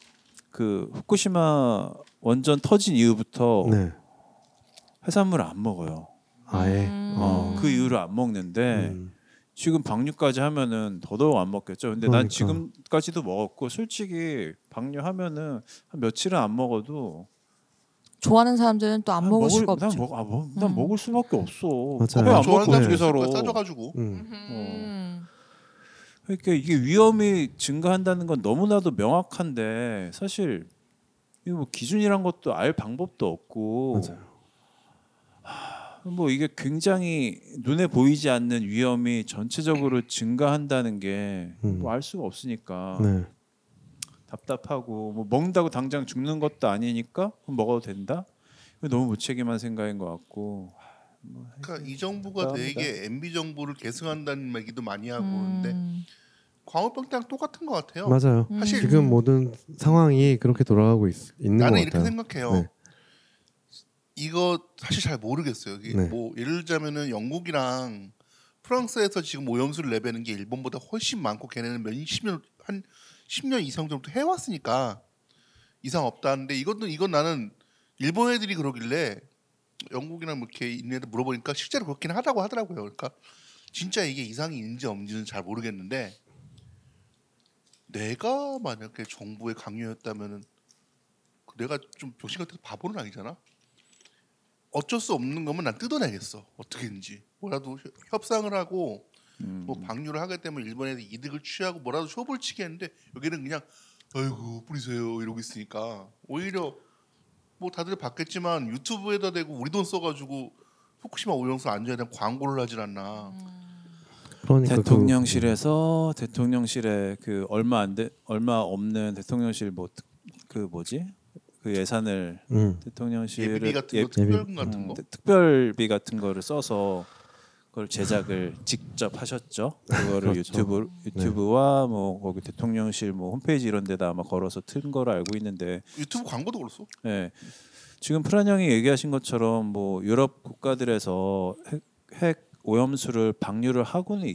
그 후쿠시마 원전 터진 이후부터 네. 해산물 안 먹어요. 아예. 음. 어, 그 이후로 안 먹는데 음, 지금 방류까지 하면은 더더욱 안 먹겠죠. 근데 난 그러니까. 지금까지도 먹었고 솔직히 방류하면은 한 며칠은 안 먹어도 좋아하는 사람들은 또 안 난 먹을 수가 난 없죠. 먹, 아, 뭐, 난 음. 먹을 수밖에 없어. 맞아요. 왜안 좋아하는 사람 거야, 싸져가지고. 음. 음. 그러니까 이게 위험이 증가한다는 건 너무나도 명확한데 사실 이거 뭐 기준이란 것도 알 방법도 없고 맞아요. 하, 뭐 이게 굉장히 눈에 보이지 않는 위험이 전체적으로 증가한다는 게 음. 뭐알 수가 없으니까 네. 답답하고 뭐 먹는다고 당장 죽는 것도 아니니까 그럼 먹어도 된다? 너무 무책임한 생각인 것 같고 그러니까 이 정부가 감사합니다. 되게 MB 정부를 계승한다는 얘기도 많이 하고 음. 그러는데 광우병 때랑 똑같은 것 같아요. 맞아요. 음. 사실 지금 모든 상황이 그렇게 돌아가고 있, 있는 것 나는 같아요. 이렇게 생각해요. 네. 이거 사실 잘 모르겠어요. 네. 뭐 예를 들자면은 영국이랑 프랑스에서 지금 오염수를 내배는 게 일본보다 훨씬 많고 걔네는 몇십 년한 10년 이상 정도 해왔으니까 이상 없다는데 이것도 이건 나는 일본 애들이 그러길래 영국이랑 뭐 이렇게 있는 애들 물어보니까 실제로 그렇긴 하다고 하더라고요. 그러니까 진짜 이게 이상이 있는지 없는지는 잘 모르겠는데 내가 만약에 정부의 강요였다면은 내가 좀 병신 같아서 바보는 아니잖아. 어쩔 수 없는 거면 난 뜯어내겠어. 어떻게든지 뭐라도 협- 협상을 하고 음. 뭐 방류를 하게 되면 일본에서 이득을 취하고 뭐라도 쇼부를 치겠는데 여기는 그냥 아이고 뿌리세요 이러고 있으니까 오히려 뭐 다들 봤겠지만 유튜브에다 대고 우리 돈 써가지고 후쿠시마 오염수 안전에 대한 광고를 하질 않나. 그러니까 대통령실에서 대통령실에 그 얼마 안돼 얼마 없는 대통령실 뭐 그 뭐지 그 예산을 그, 음, 대통령실 예비비 같은 예- 거, 특별금 같은 음, 거. 대- 특별비 같은 거를 써서 그걸 제작을 직접 하셨죠. 그거를 그렇죠. 유튜브 유튜브와 뭐 거기 대통령실 뭐 홈페이지 이런 데다 아마 걸어서 튼 거로 알고 있는데 유튜브 광고도 그렇소. 예. 지금 프란 형이 얘기하신 것처럼 뭐 유럽 국가들에서 핵, 핵 오염수를 방류를 하고는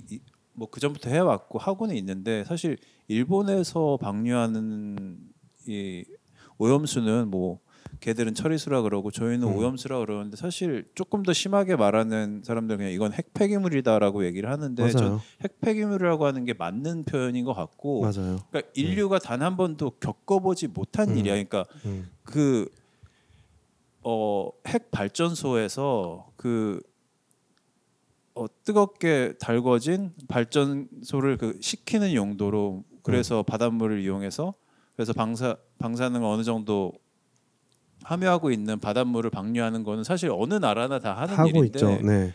뭐 그 전부터 해왔고 하고는 있는데 사실 일본에서 방류하는 이 오염수는 뭐 걔들은 처리수라 그러고 저희는 음. 오염수라 그러는데 사실 조금 더 심하게 말하는 사람들 그냥 이건 핵 폐기물이다라고 얘기를 하는데 전 맞아요. 핵 폐기물이라고 하는 게 맞는 표현인 것 같고 맞아요. 그러니까 인류가 단한 번도 겪어보지 못한 음. 일이야. 그러니까 음, 그 어, 핵 발전소에서 그 어, 뜨겁게 달궈진 발전소를 그 식히는 용도로 그래서 음. 바닷물을 이용해서 그래서 방사 방사능을 어느 정도 함유하고 있는 바닷물을 방류하는 거는 사실 어느 나라나 다 하는 일인데. 네.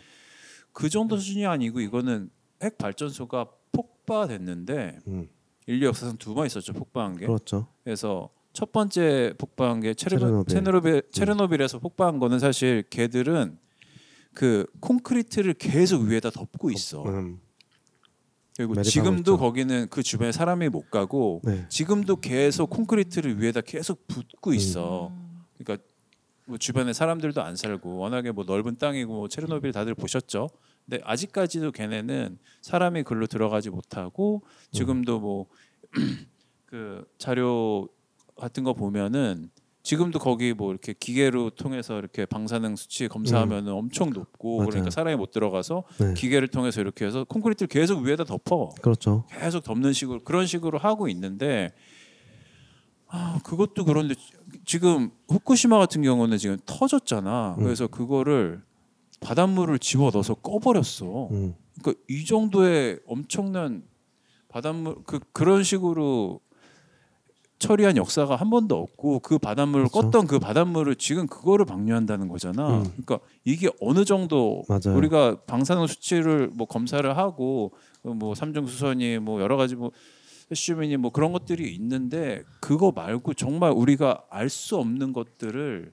그 정도 수준이 아니고 이거는 핵 발전소가 폭파됐는데 음, 인류 역사상 두 번 있었죠 폭파한 게. 그렇죠. 그래서 첫 번째 폭파한 게 체르노, 체르노빌. 체르노빌 체르노빌에서 폭파한 거는 사실 걔들은 그 콘크리트를 계속 위에다 덮고 있어. 음, 그리고 지금도. 거기는 그 주변에 사람이 못 가고 네. 지금도 계속 콘크리트를 위에다 계속 붓고 있어. 음. 그러니까 뭐 주변에 사람들도 안 살고 워낙에 뭐 넓은 땅이고 뭐 체르노빌 다들 보셨죠. 근데 아직까지도 걔네는 사람이 글로 들어가지 못하고 지금도 뭐 그 자료 같은 거 보면은 지금도 거기 뭐 이렇게 기계로 통해서 이렇게 방사능 수치 검사하면 은 엄청 높고 맞아요. 그러니까 사람이 못 들어가서 네. 기계를 통해서 이렇게 해서 콘크리트를 계속 위에다 덮어. 그렇죠. 계속 덮는 식으로 그런 식으로 하고 있는데 아 그것도 그런데 지금 후쿠시마 같은 경우는 지금 터졌잖아. 음. 그래서 그거를 바닷물을 집어 넣어서 꺼버렸어. 음, 그러니까 이 정도의 엄청난 바닷물 그 그런 식으로 처리한 역사가 한 번도 없고 그 바닷물을 그렇죠. 껐던 그 바닷물을 지금 그거를 방류한다는 거잖아. 음. 그러니까 이게 어느 정도 맞아요. 우리가 방사능 수치를 뭐 검사를 하고 뭐 삼중 수선이 뭐 여러 가지 뭐 세슘이니 뭐 그런 것들이 있는데 그거 말고 정말 우리가 알 수 없는 것들을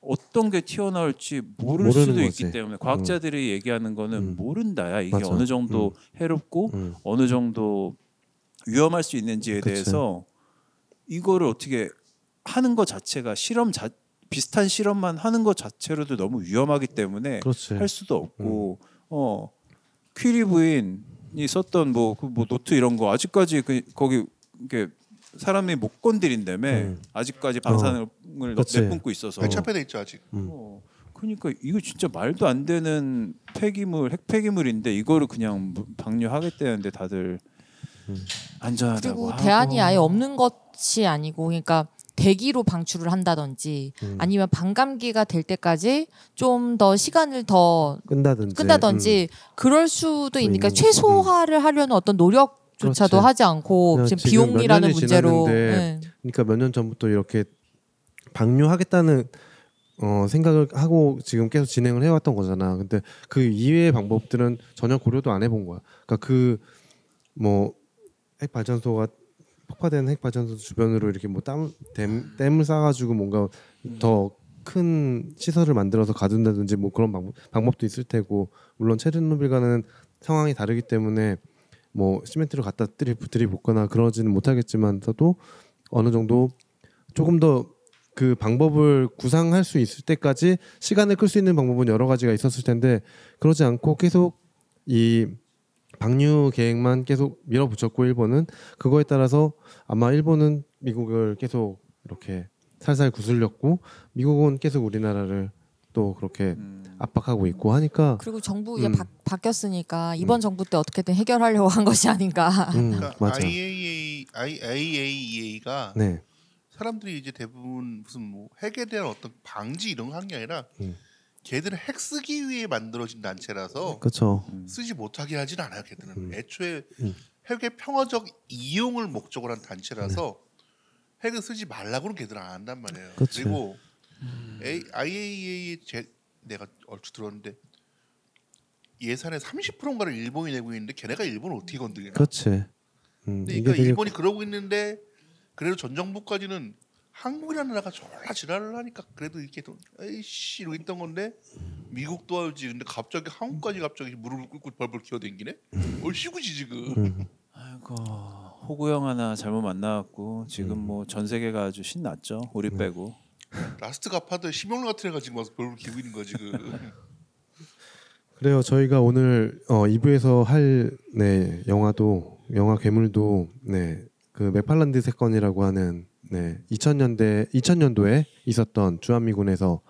어떤 게 튀어나올지 모를 수도 거지. 있기 때문에 과학자들이 얘기하는 거는 음. 모른다야 이게 맞아. 어느 정도 해롭고 음, 어느 정도 위험할 수 있는지에 그치. 대해서 이거를 어떻게 하는 것 자체가 실험 자 비슷한 실험만 하는 것 자체로도 너무 위험하기 때문에 그렇지. 할 수도 없고 어 퀴리 부인이 썼던 뭐, 그 뭐 노트 이런 거 아직까지 그 거기 이게 사람이 못 건드린다며 음. 아직까지 방사능을 그치. 내뿜고 있어서 차폐돼 있죠 아직. 음. 어, 그러니까 이거 진짜 말도 안 되는 폐기물 핵 폐기물인데 이거를 그냥 무- 방류하겠다는데 다들 음. 안전하다고 그리고 하고. 대안이 아예 없는 것이 아니고 그러니까 대기로 방출을 한다든지 음. 아니면 반감기가 될 때까지 좀 더 시간을 더 끈다든지. 끈다든지 그럴 수도 있으니까 있는 거. 최소화를 하려는 어떤 노력이 조차도 그렇지. 하지 않고 그냥 지금 지금 몇 비용이라는 년이 문제로 지났는데 네. 그러니까 몇 년 전부터 이렇게 방류하겠다는 어, 생각을 하고 지금 계속 진행을 해왔던 거잖아. 근데 그 이외의 방법들은 전혀 고려도 안 해본 거야. 그러니까 그 뭐 핵 발전소가 폭파된 핵 발전소 주변으로 이렇게 뭐 땀, 댐, 댐을 쌓아가지고 뭔가 더큰 시설을 만들어서 가둔다든지 뭐 그런 방법, 방법도 있을 테고 물론 체르노빌과는 상황이 다르기 때문에 뭐 시멘트를 갖다 들이 들이붓거나 그러지는 못하겠지만서도 어느 정도 조금 더 그 방법을 구상할 수 있을 때까지 시간을 끌 수 있는 방법은 여러 가지가 있었을 텐데 그러지 않고 계속 이 방류 계획만 계속 밀어붙였고 일본은 그거에 따라서 아마 일본은 미국을 계속 이렇게 살살 구슬렸고 미국은 계속 우리나라를 또 그렇게 음. 압박하고 있고 하니까 그리고 정부 이제 음. 바, 바뀌었으니까 이번 정부 때 어떻게든 해결하려고 한 것이 아닌가. 음, 그러니까 맞아. IAEA, IAEA가 네. 사람들이 이제 대부분 무슨 뭐 핵에 대한 어떤 방지 이런 거 하는 게 아니라 음. 걔들은 핵 쓰기 위해 만들어진 단체라서 그렇죠. 쓰지 못하게 하진 않아요. 걔들은 음. 애초에 음. 핵의 평화적 이용을 목적으로 한 단체라서 핵을 쓰지 말라고는 걔들은 안 한단 말이에요. 그치. 그리고 IAEA 제 내가 얼추 들었는데 예산의 30%인가를 일본이 내고 있는데 걔네가 일본을 어떻게 건드리나? 그렇지. 음, 그러니까 일본이 그러고 있는데 그래도 전 정부까지는 한국이라는 나라가 졸라 지랄을 하니까 그래도 이렇게 좀 에이씨 이러고 있던 건데 미국도 알지 근데 갑자기 한국까지 갑자기 무릎을 꿇고 벌벌 기어댕기네 얼씨구지 지금 음, 아이고 호구 형 하나 잘못 만나갖고 지금 음. 뭐전 세계가 아주 신났죠. 우리 빼고. 라스트 갓파더 심형래 같은 애가 지금 와서 벌벌 기고 있는 거야 지금 그래요. 저희가 오늘 어, 2부에서 할 네, 영화도 영화 괴물도 네, 그 맥팔란드 사건이라고 하는 네, 2000년대 2000년도에 있었던 주한미군에서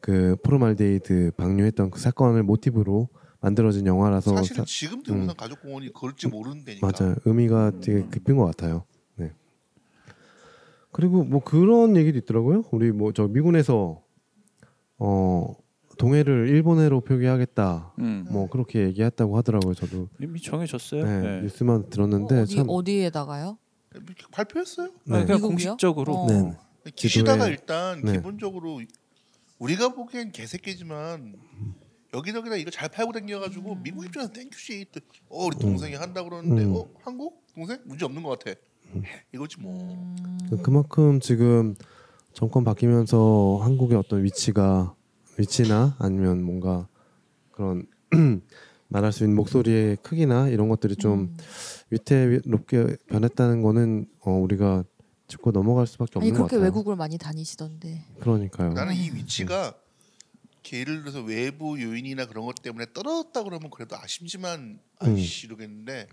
그 포름알데히드 방류했던 그 사건을 모티브로 만들어진 영화라서 사실은 사- 지금 대부분 가족공원이 그럴지 모르는 데니까 맞아요. 의미가 되게 깊은 것 같아요. 네. 그리고 뭐 그런 얘기도 있더라고요. 우리 뭐 저 미군에서 어 동해를 일본해로 표기하겠다. 음. 뭐 그렇게 얘기했다고 하더라고요. 저도 이미 정해졌어요. 네, 네. 뉴스만 들었는데 어, 어디 참 어디에다가요? 이렇게 발표했어요 네. 아, 그냥 미국이요? 공식적으로. 어. 네. 기시다가 지도에- 일단 네. 기본적으로 우리가 보기엔 개새끼지만 여기저기다 이거 잘 팔고 다녀가지고 음. 미국 입장에서 thank you지 어 우리 동생이 한다 그러는데 음. 어 한국 동생 문제 없는 것 같아 이거지 뭐 음, 그- 그만큼 지금 정권 바뀌면서 한국의 어떤 위치가 위치나 아니면 뭔가 그런 말할 수 있는 목소리의 크기나 이런 것들이 좀 음. 위태롭게 변했다는 거는 어, 우리가 짚고 넘어갈 수밖에 아니 없는 것 그렇게 같아요. 외국을 많이 다니시던데. 그러니까요. 나는 이 위치가 이렇게 예를 들어서 외부 요인이나 그런 것 때문에 떨어졌다 그러면 그래도 아쉽지만 아이씨 이러겠는데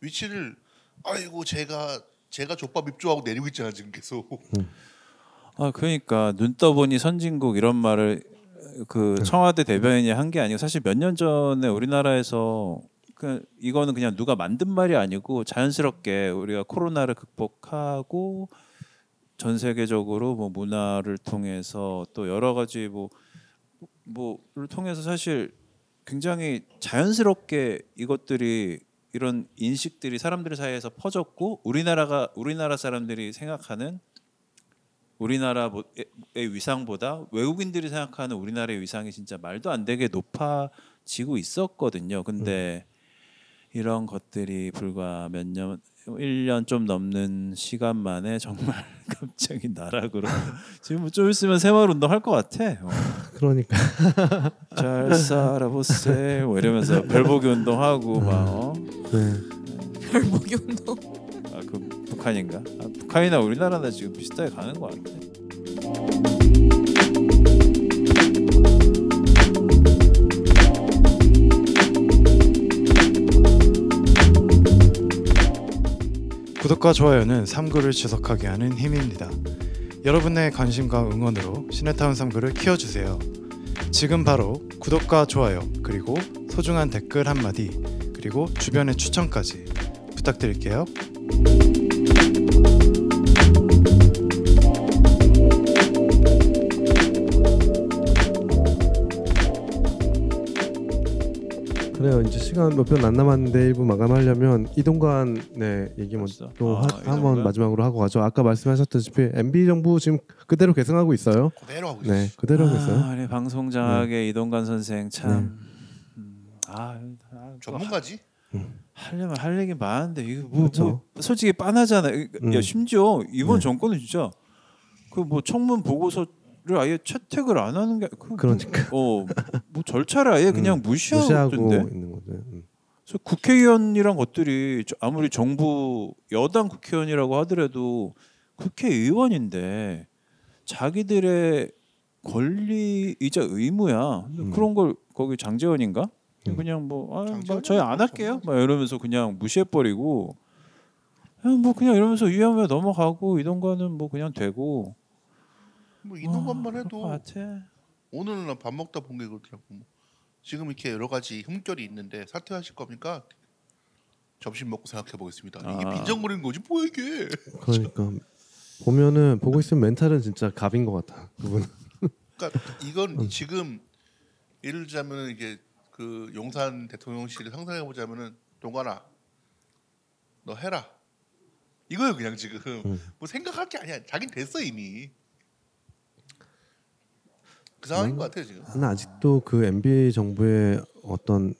위치를 아이고 제가 제가 족밥 입조하고 내리고 있잖아 지금 계속 아 그러니까 눈 떠보니 선진국 이런 말을 그 네. 청와대 대변인이 한 게 아니고 사실 몇 년 전에 우리나라에서 그 이거는 그냥 누가 만든 말이 아니고 자연스럽게 우리가 코로나를 극복하고 전 세계적으로 뭐 문화를 통해서 또 여러 가지 뭐 뭐를 통해서 사실 굉장히 자연스럽게 이것들이 이런 인식들이 사람들 사이에서 퍼졌고 우리나라가 우리나라 사람들이 생각하는 우리나라의 위상보다 외국인들이 생각하는 우리나라의 위상이 진짜 말도 안 되게 높아지고 있었거든요. 근데 이런 것들이 불과 몇 년, 1년 좀 넘는 시간 만에 정말 갑자기 나락으로 지금 뭐좀 있으면 새마을 운동 할 것 같아. 어. 그러니까 잘 살아보세 뭐 이러면서 별보기 운동하고 막 어? 네. 별보기 운동. 아, 그 북한인가? 아, 북한이나 우리나라나 지금 비슷하게 가는 것 같아. 구독과 좋아요는 3구를 지속하게 하는 힘입니다. 여러분의 관심과 응원으로 시네타운 3구를 키워주세요. 지금 바로 구독과 좋아요 그리고 소중한 댓글 한마디 그리고 주변의 추천까지 부탁드릴게요. 그래요. 이제 시간 몇 분 안 남았는데 1부 마감하려면 이동관 네 얘기 먼저 벌써? 또 아, 하- 이동관? 한번 마지막으로 하고 가죠. 아까 말씀하셨다시피 MB 정부 지금 그대로 계승하고 있어요. 그대로 하고 있어. 네, 그대로 하고 있어요. 아, 우리 방송장학의 이동관 선생 참. 네. 음, 아, 아, 전문가지. 하려면 할 얘기 많은데 이거 뭐, 그렇죠. 뭐 솔직히 빤하잖아. 요 음. 야 심지어 이번 네. 정권은 진짜 그 뭐 청문 보고서를 아예 채택을 안 하는 게 그, 그러니까. 어 뭐 절차를 아예 그냥 음, 무시하고. 있는 거죠. 음. 그래서 국회의원이란 것들이 저- 아무리 정부 여당 국회의원이라고 하더라도 국회의원인데 자기들의 권리이자 의무야. 음. 그런 걸 거기 장재원인가? 음. 그냥 뭐, 아, 뭐 저희 안뭐 할게요. 막 이러면서 그냥 무시해버리고 그냥 뭐 그냥 이러면서 위험에 넘어가고 이동거는 뭐 그냥 되고 뭐 이동관만 해도. 오늘 난밥 먹다 본 게 그렇더라고. 뭐. 지금 이렇게 여러 가지 흠결이 있는데 사퇴하실 겁니까? 점심 먹고 생각해 보겠습니다. 이게 아. 빈정거리는 거지 뭐야 이게? 그러니까 보면은 보고 있으면 멘탈은 진짜 갑인 것 같아. 그분. 그러니까 이건 음. 지금 예를 들자면 이게 그 용산 대통령실을 상상해 보자면은 동관아 너 해라 이거요 그냥 지금 음. 뭐 생각할 게 아니야 자긴 됐어 이미 그 상황인 것 같아요 지금 나는 아직도 그 MB 정부의 어떤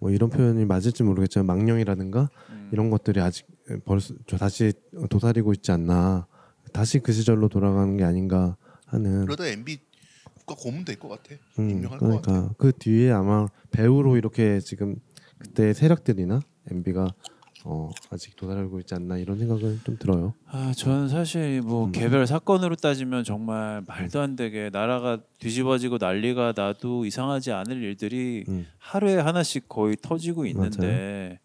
뭐 이런 표현이 맞을지 모르겠지만 망령이라든가 음. 이런 것들이 아직 벌써 저 다시 도사리고 있지 않나. 다시 그 시절로 돌아가는 게 아닌가 하는. 그러다 MB 국가 고문 될것 같아 음, 임명할 것 같아 그러니까 그 뒤에 아마 배우로 이렇게 지금 그때 세력들이나 MB가 어, 아직 도달하고 있지 않나 이런 생각은 좀 들어요. 아, 저는 사실 뭐 음. 개별 사건으로 따지면 정말 말도 안 되게 나라가 뒤집어지고 난리가 나도 이상하지 않을 일들이 음. 하루에 하나씩 거의 터지고 있는데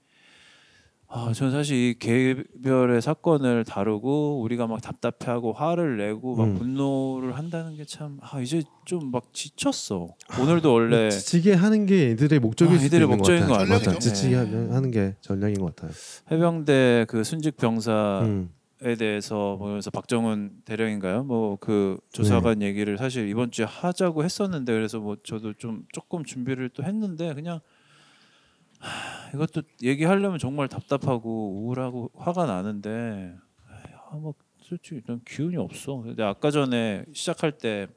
아, 저는 사실 이 개별의 사건을 다루고 우리가 막 답답해하고 화를 내고 막 음. 분노를 한다는 게 참 아, 이제 좀 막 지쳤어. 오늘도 원래 지치게 하는 게 애들의 목적일 아, 수도 애들의 있는 목적인 것것 같아요. 같아요. 맞아. 지치게 네. 하는, 하는 게 전략인 것 같아요. 해병대 그 순직 병사에 음. 대해서 보면서 박정훈 대령인가요? 뭐 그 조사관 얘기를 사실 이번 주에 하자고 했었는데 그래서 뭐 저도 좀 조금 준비를 또 했는데 그냥 하, 이것도 얘기하려면 정말 답답하고 우울하고 화가 나는데 아, 뭐 솔직히 난 기운이 없어. 근데 아까 전에 시작할 때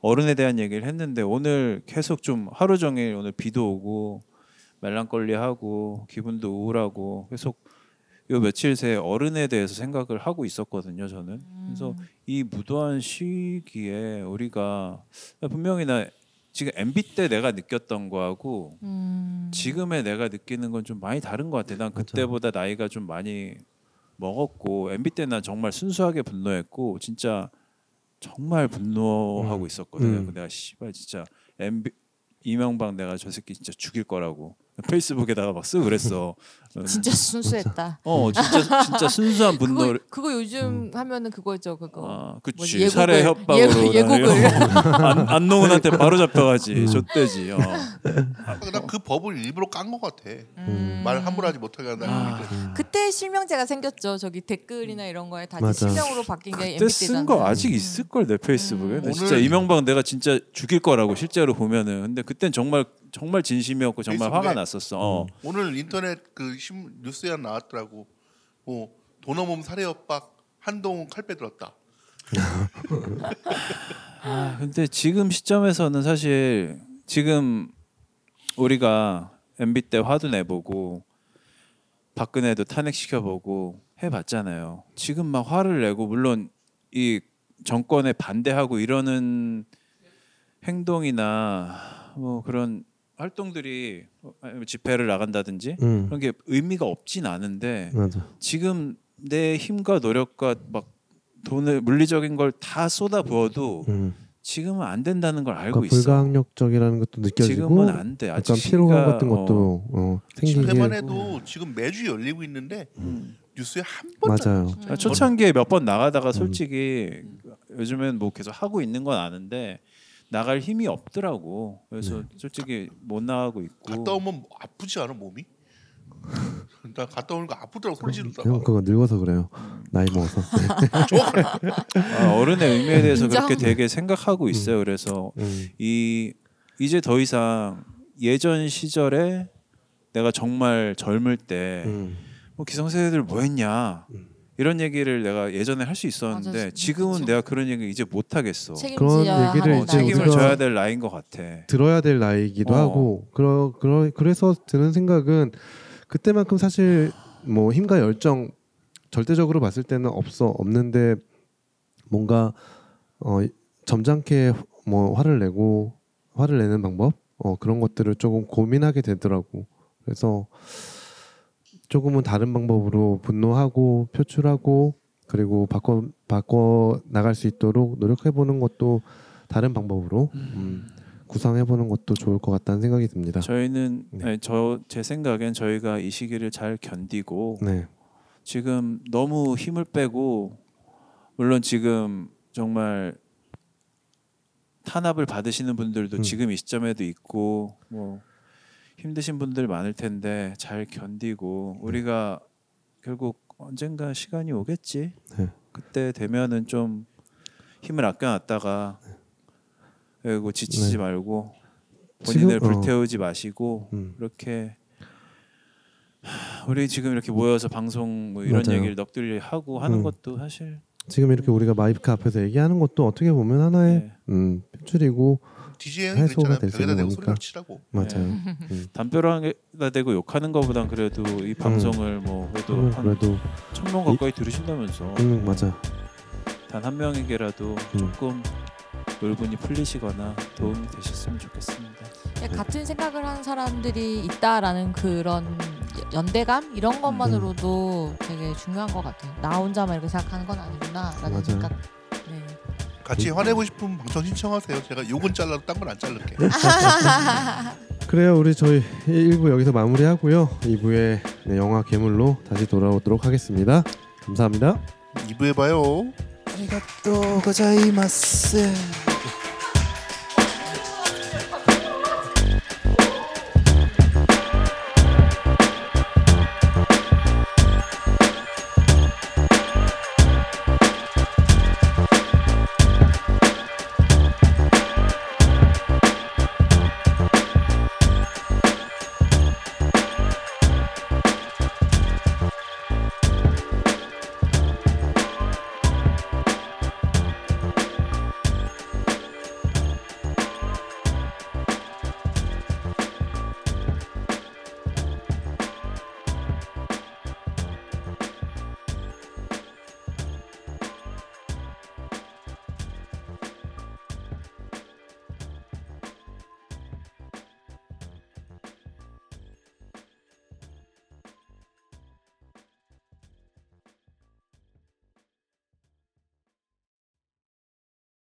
어른에 대한 얘기를 했는데 오늘 계속 좀 하루 종일 오늘 비도 오고 멜랑꼴리하고 기분도 우울하고 계속 요 며칠 새 어른에 대해서 생각을 하고 있었거든요. 저는 그래서 이 무도한 시기에 우리가 분명히 나 지금 MB 때 내가 느꼈던 거하고 음. 지금의 내가 느끼는 건 좀 많이 다른 것 같아. 난 그때보다 나이가 좀 많이 먹었고 MB 때난 정말 순수하게 분노했고 진짜 정말 분노하고 있었거든 요. 음. 그 내가 씨발 진짜 MB 이명박 내가 저 새끼 진짜 죽일 거라고 페이스북에다가 막 쓰고 그랬어. 진짜 순수했다. 어 진짜 진짜 순수한 그거 분노를 그거 요즘 하면은 그거죠 그거. 아, 그치 예고글, 살해 협박으로 예- 예고글. 안, 안농훈한테 바로 잡혀가지 음. 좆대지 어. 난그 법을 일부러 깐 것 같아 음. 말 함부로 하지 못하게 한다는 아. 게 그때 실명제가 생겼죠. 저기 댓글이나 이런 거에 다. 실명으로 바뀐 게 그때 쓴 거. 아직 있을 걸 내 페이스북에 음. 나 진짜 이명박 내가 진짜 죽일 거라고 실제로 보면은 근데 그땐 정말 정말 진심이었고 정말? 화가 났었어 어. 오늘 인터넷 그 신, 뉴스에 나왔더라고. 뭐 도너몸 살해 협박 한동훈 칼 빼 들었다. 아, 근데 지금 시점에서는 사실 지금 우리가 MB 때 화도 내보고 박근혜도 탄핵시켜보고 해봤잖아요. 지금 막 화를 내고 물론 이 정권에 반대하고 이러는 행동이나 뭐 그런 활동들이 아니면 집회를 나간다든지 음. 그런 게 의미가 없진 않은데 맞아. 지금 내 힘과 노력과 막 돈을 물리적인 걸 다 쏟아 부어도 음. 지금은 안 된다는 걸 알고 그러니까 있어. 불가항력적인 것도 느껴지고 지금은 안 돼. 아직 약간 피로감 같은 것도 어, 생기게 집회만 해도 지금 매주 열리고 있는데 음. 뉴스에 한 번. 맞아요. 어, 초창기에 몇 번 나가다가 솔직히 요즘엔 뭐 계속 하고 있는 건 아는데 나갈 힘이 없더라고. 그래서 솔직히 못 나가고 있고. 갔다 오면 아프지 않아 몸이? 나 갔다 오는 거 아프더라고 소리 지르다가. 형 그거 늙어서 그래요. 나이 먹어서. 네. 아, 어른의 의미에 대해서 인정. 그렇게 되게 생각하고 있어요. 그래서 음. 이 이제 더 이상 예전 시절에 내가 정말 젊을 때 음. 뭐 기성세대들 뭐 했냐 음. 이런 얘기를 내가 예전에 할 수 있었는데 맞아, 지금은 그쵸. 내가 그런 얘기 이제 못 하겠어. 그런 얘기를 하는 이제. 책임을 져야 될 나이인 것 같아. 들어야 될 나이기도 어. 하고 그러, 그러 그래서 드는 생각은 그때만큼 사실 뭐 힘과 열정 절대적으로 봤을 때는 없어 없는데 뭔가 어 점잖게 뭐 화를 내고 화를 내는 방법 어 그런 것들을 조금 고민하게 되더라고 그래서 조금은 다른 방법으로 분노하고 표출하고 그리고 바꿔 바꿔 나갈 수 있도록 노력해 보는 것도 다른 방법으로 음, 구상해 보는 것도 좋을 것 같다는 생각이 듭니다. 저희는 네. 저제 생각엔 저희가 이 시기를 잘 견디고 네, 지금 너무 힘을 빼고 물론 지금 정말 탄압을 받으시는 분들도 음. 지금 이 시점에도 있고 뭐 힘드신 분들 많을 텐데 잘 견디고 우리가 결국 언젠가 시간이 오겠지. 네. 그때 되면은 좀 힘을 아껴놨다가 그리고 지치지 네. 말고 본인을 지금, 어. 불태우지 마시고 음, 이렇게 하, 우리 지금 이렇게 모여서 방송 뭐 이런 맞아요. 얘기를 넋두리 하고 하는 음. 것도 사실 지금 이렇게 우리가 마이크 앞에서 얘기하는 것도 어떻게 보면 하나의 네, 음, 표출이고 DJ 형이 해소가 그랬잖아요. 될수 벽에다 있는 대고 거니까. 소리를 치라고. 맞아요. 네. 담벼락에다 대고 욕하는 것보단 그래도 이 방송을 뭐 그래도 음, 한 그래도 천명 가까이 들으신다면서 음, 맞아. 단 한 명에게라도 음. 조금 놀분이 풀리시거나 도움이 되셨으면 좋겠습니다. 네, 같은 생각을 하는 사람들이 있다라는 그런 연대감 이런 것만으로도 되게 중요한 것 같아요. 나 혼자만 이렇게 생각하는 건 아니구나라는 맞아요. 생각. 네. 같이 화내고 싶으면 방송 신청하세요. 제가 욕은 잘라도 딴 건 안 자를게. 그래요. 우리 저희 1부 여기서 마무리하고요. 2부에 네, 영화 괴물로 다시 돌아오도록 하겠습니다. 감사합니다. 2부에 봐요. 고자이마스.